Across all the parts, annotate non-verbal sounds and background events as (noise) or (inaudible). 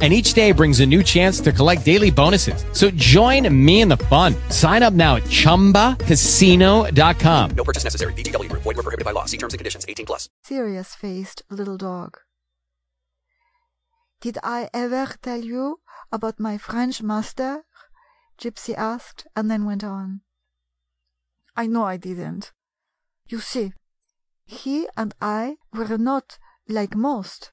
And each day brings a new chance to collect daily bonuses. So join me in the fun. Sign up now at chumbacasino.com. No purchase necessary. VGW Group. Void were prohibited by law. See terms and conditions. 18 plus. serious faced little dog. Did I ever tell you about my French master? Gypsy asked, and then went on. I know I didn't. You see, he and I were not like most.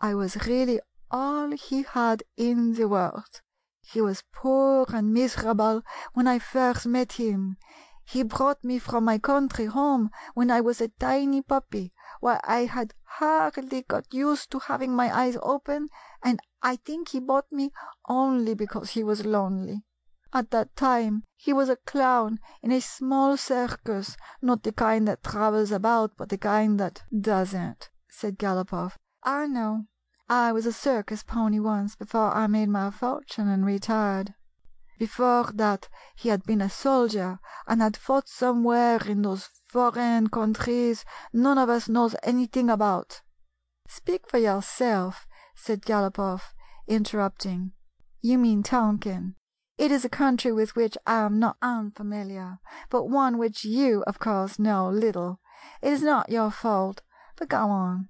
I was really all he had in the world. He was poor and miserable when I first met him. He brought me from my country home when I was a tiny puppy, where I had hardly got used to having my eyes open, and I think he bought me only because he was lonely. At that time he was a clown in a small circus, not the kind that travels about, but the kind that doesn't," said Galopoff. "I know. I was a circus pony once before I made my fortune and retired. Before that he had been a soldier, and had fought somewhere in those foreign countries none of us knows anything about." "Speak for yourself," said Galopoff, interrupting. "You mean Tonkin. It is a country with which I am not unfamiliar, but one which you, of course, know little. It is not your fault, but go on."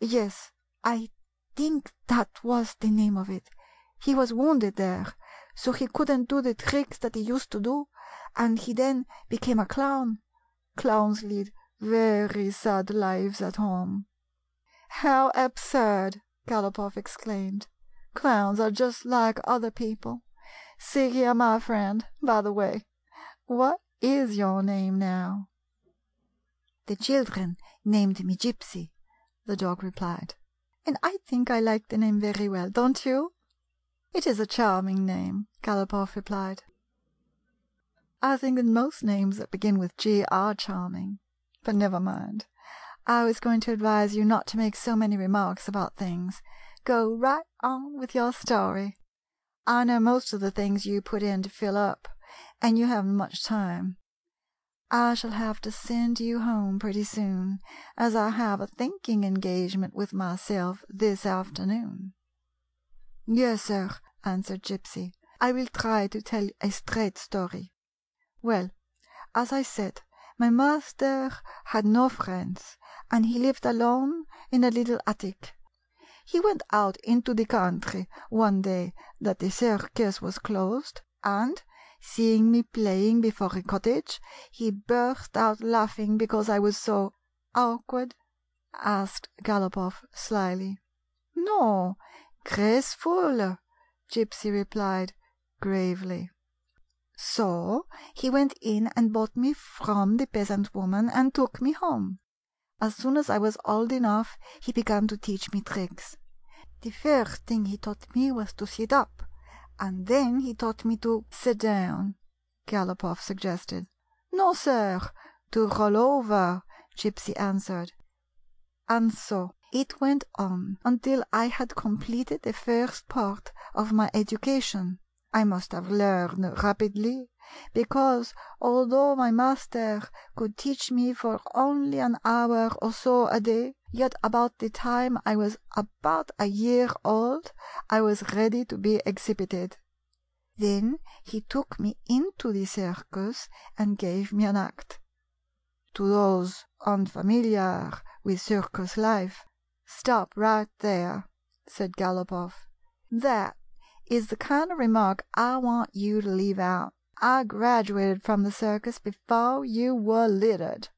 "Yes, I think that was the name of it. He was wounded there, so he couldn't do the tricks that he used to do, and he then became a clown. Clowns lead very sad lives at home." "How absurd!" Galopoff exclaimed. "Clowns are just like other people. See here, my friend, by the way, what is your name now?" "The children named me Gypsy," the dog replied. "And I think I like the name very well, don't you?" "It is a charming name," Galopoff replied. "I think that most names that begin with G are charming. But never mind. I was going to advise you not to make so many remarks about things. Go right on with your story. I know most of the things you put in to fill up, and you haven't much time. I shall have to send you home pretty soon, as I have a thinking engagement with myself this afternoon." "Yes, sir," answered Gypsy. "I will try to tell a straight story. Well, as I said, my master had no friends, and he lived alone in a little attic. He went out into the country one day that the circus was closed, and, seeing me playing before a cottage, he burst out laughing because I was so "Awkward?" asked Galopoff, slyly. "No, graceful," Gypsy replied, gravely. So he went in and bought me from the peasant woman and took me home. As soon as I was old enough he began to teach me tricks. The first thing he taught me was to sit up, and then he taught me to sit down," Galopoff suggested. "No, sir, to roll over," Gypsy answered. And so it went on until I had completed the first part of my education. I must have learned rapidly, because, although my master could teach me for only an hour or so a day, yet about the time I was about a year old I was ready to be exhibited. Then he took me into the circus and gave me an act. To those unfamiliar with circus life "Stop right there," said Galopoff. "That is the kind of remark I want you to leave out. I graduated from the circus before you were littered."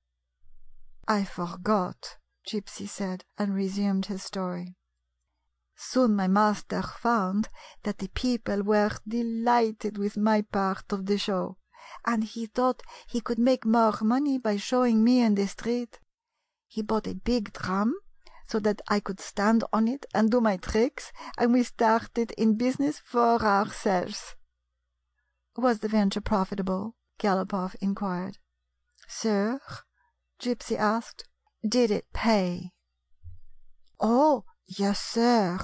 I forgot, Gypsy said, and resumed his story. Soon my master found that the people were delighted with my part of the show, and he thought he could make more money by showing me in the street. He bought a big drum so that I could stand on it and do my tricks, and we started in business for ourselves. Was the venture profitable? Galopoff inquired. Sir, Gypsy asked. Did it pay? Oh, yes, sir.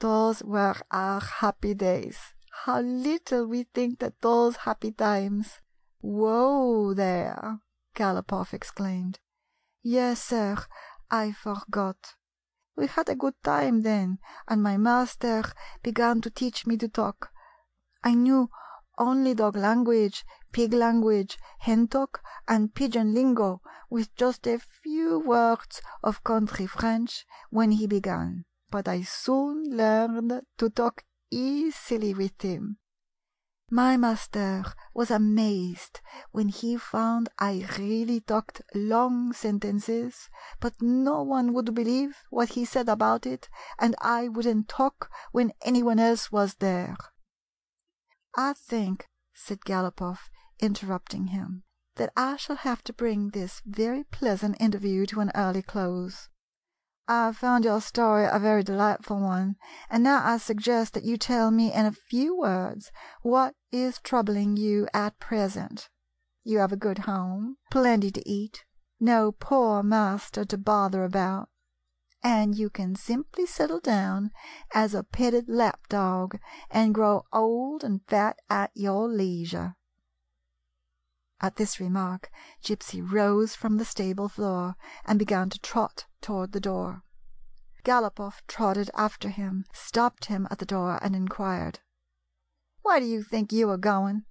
Those were our happy days. How little we think that those happy times. Whoa there! Galopoff exclaimed. Yes, sir, I forgot. We had a good time then, and my master began to teach me to talk. I knew only dog language, pig language, hen talk, and pigeon lingo, with just a few words of country French when he began. But I soon learned to talk easily with him. My master was amazed when he found I really talked long sentences, but no one would believe what he said about it, and I wouldn't talk when anyone else was there. I think, said Galopoff, interrupting him, that I shall have to bring this very pleasant interview to an early close. I have found your story a very delightful one, and now I suggest that you tell me in a few words what is troubling you at present. You have a good home, plenty to eat, no poor master to bother about, and you can simply settle down as a petted lap dog and grow old and fat at your leisure. At this remark Gypsy rose from the stable floor and began to trot toward the door. Galopoff trotted after him, stopped him at the door, and inquired, "Where do you think you are going?"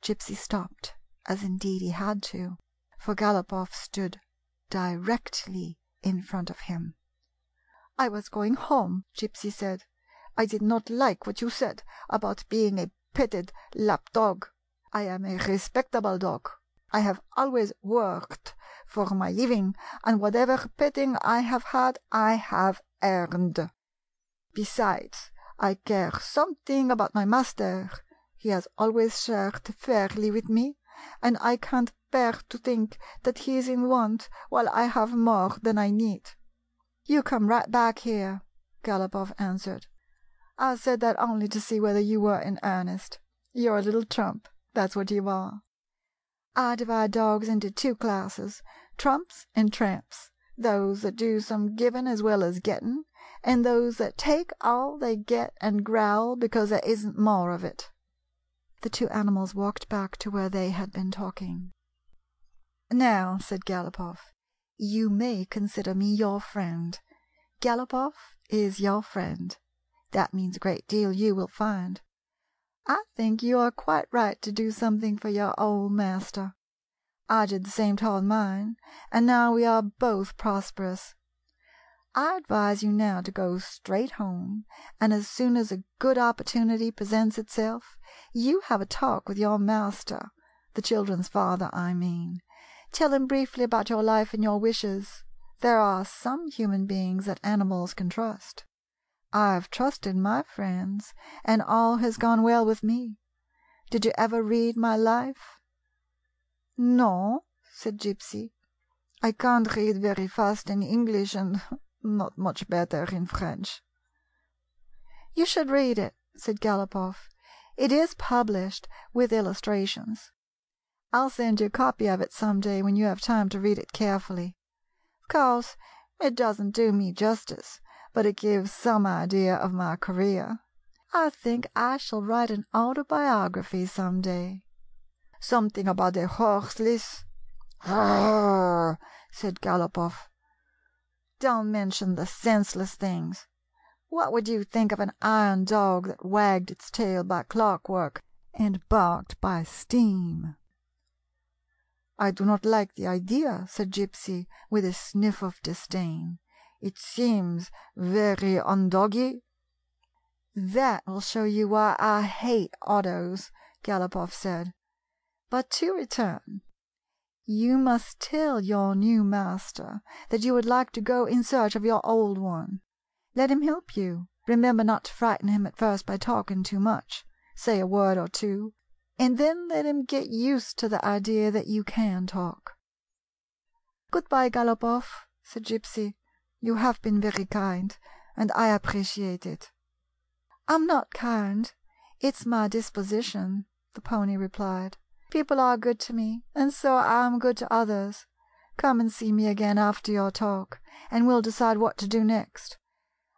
Gypsy stopped, as indeed he had to, for Galopoff stood directly in front of him. "I was going home," Gypsy said. "I did not like what you said about being a petted lap dog. I am a respectable dog. I have always worked for my living, and whatever petting I have had I have earned. Besides, I care something about my master. He has always shared fairly with me, and I can't bear to think that he is in want while I have more than I need." "You come right back here," Galopoff answered. "I said that only to see whether you were in earnest. You're a little trump, that's what you are. I divide dogs into two classes, trumps and tramps, those that do some giving as well as getting, and those that take all they get and growl because there isn't more of it." The two animals walked back to where they had been talking. "Now," said Galopoff, "you may consider me your friend. Galopoff is your friend. That means a great deal, you will find. I think you are quite right to do something for your old master. I did the same toward mine, and now we are both prosperous. I advise you now to go straight home, and as soon as a good opportunity presents itself, you have a talk with your master, the children's father, I mean. Tell him briefly about your life and your wishes. There are some human beings that animals can trust. I've trusted my friends, and all has gone well with me. Did you ever read my life?" "No," said Gypsy. "I can't read very fast in English, and (laughs) not much better in French." "You should read it," said Galopoff. "It is published, with illustrations. I'll send you a copy of it some day when you have time to read it carefully. Of course, it doesn't do me justice, but it gives some idea of my career. I think I shall write an autobiography some day. Something about a horseless "Grrr!" said Galopoff. "Don't mention the senseless things. What would you think of an iron dog that wagged its tail by clockwork and barked by steam?" "I do not like the idea," said Gypsy, with a sniff of disdain. "It seems very undoggy." "That will show you why I hate autos," Galopoff said. "But to return. You must tell your new master that you would like to go in search of your old one. Let him help you. Remember not to frighten him at first by talking too much. Say a word or two, and then let him get used to the idea that you can talk." "Good bye, Galopoff," said Gypsy. "You have been very kind, and I appreciate it." "I'm not kind. It's my disposition," the pony replied. People are good to me, and so I am good to others. Come and see me again after your talk, and we'll decide what to do next.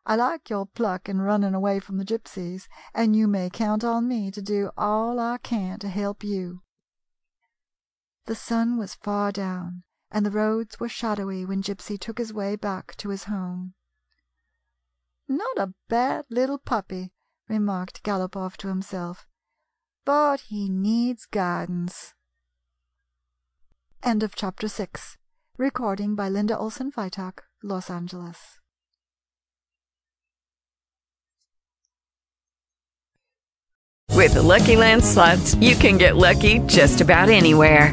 I like your pluck in running away from the Gypsies, and you may count on me to do all I can to help you." The sun was far down, and the roads were shadowy when Gypsy took his way back to his home. "Not a bad little puppy," remarked Galopoff to himself but he needs guidance. End of chapter 6. Recording by Linda Olson Freitag, Los Angeles. With the Lucky Land slots, you can get lucky just about anywhere.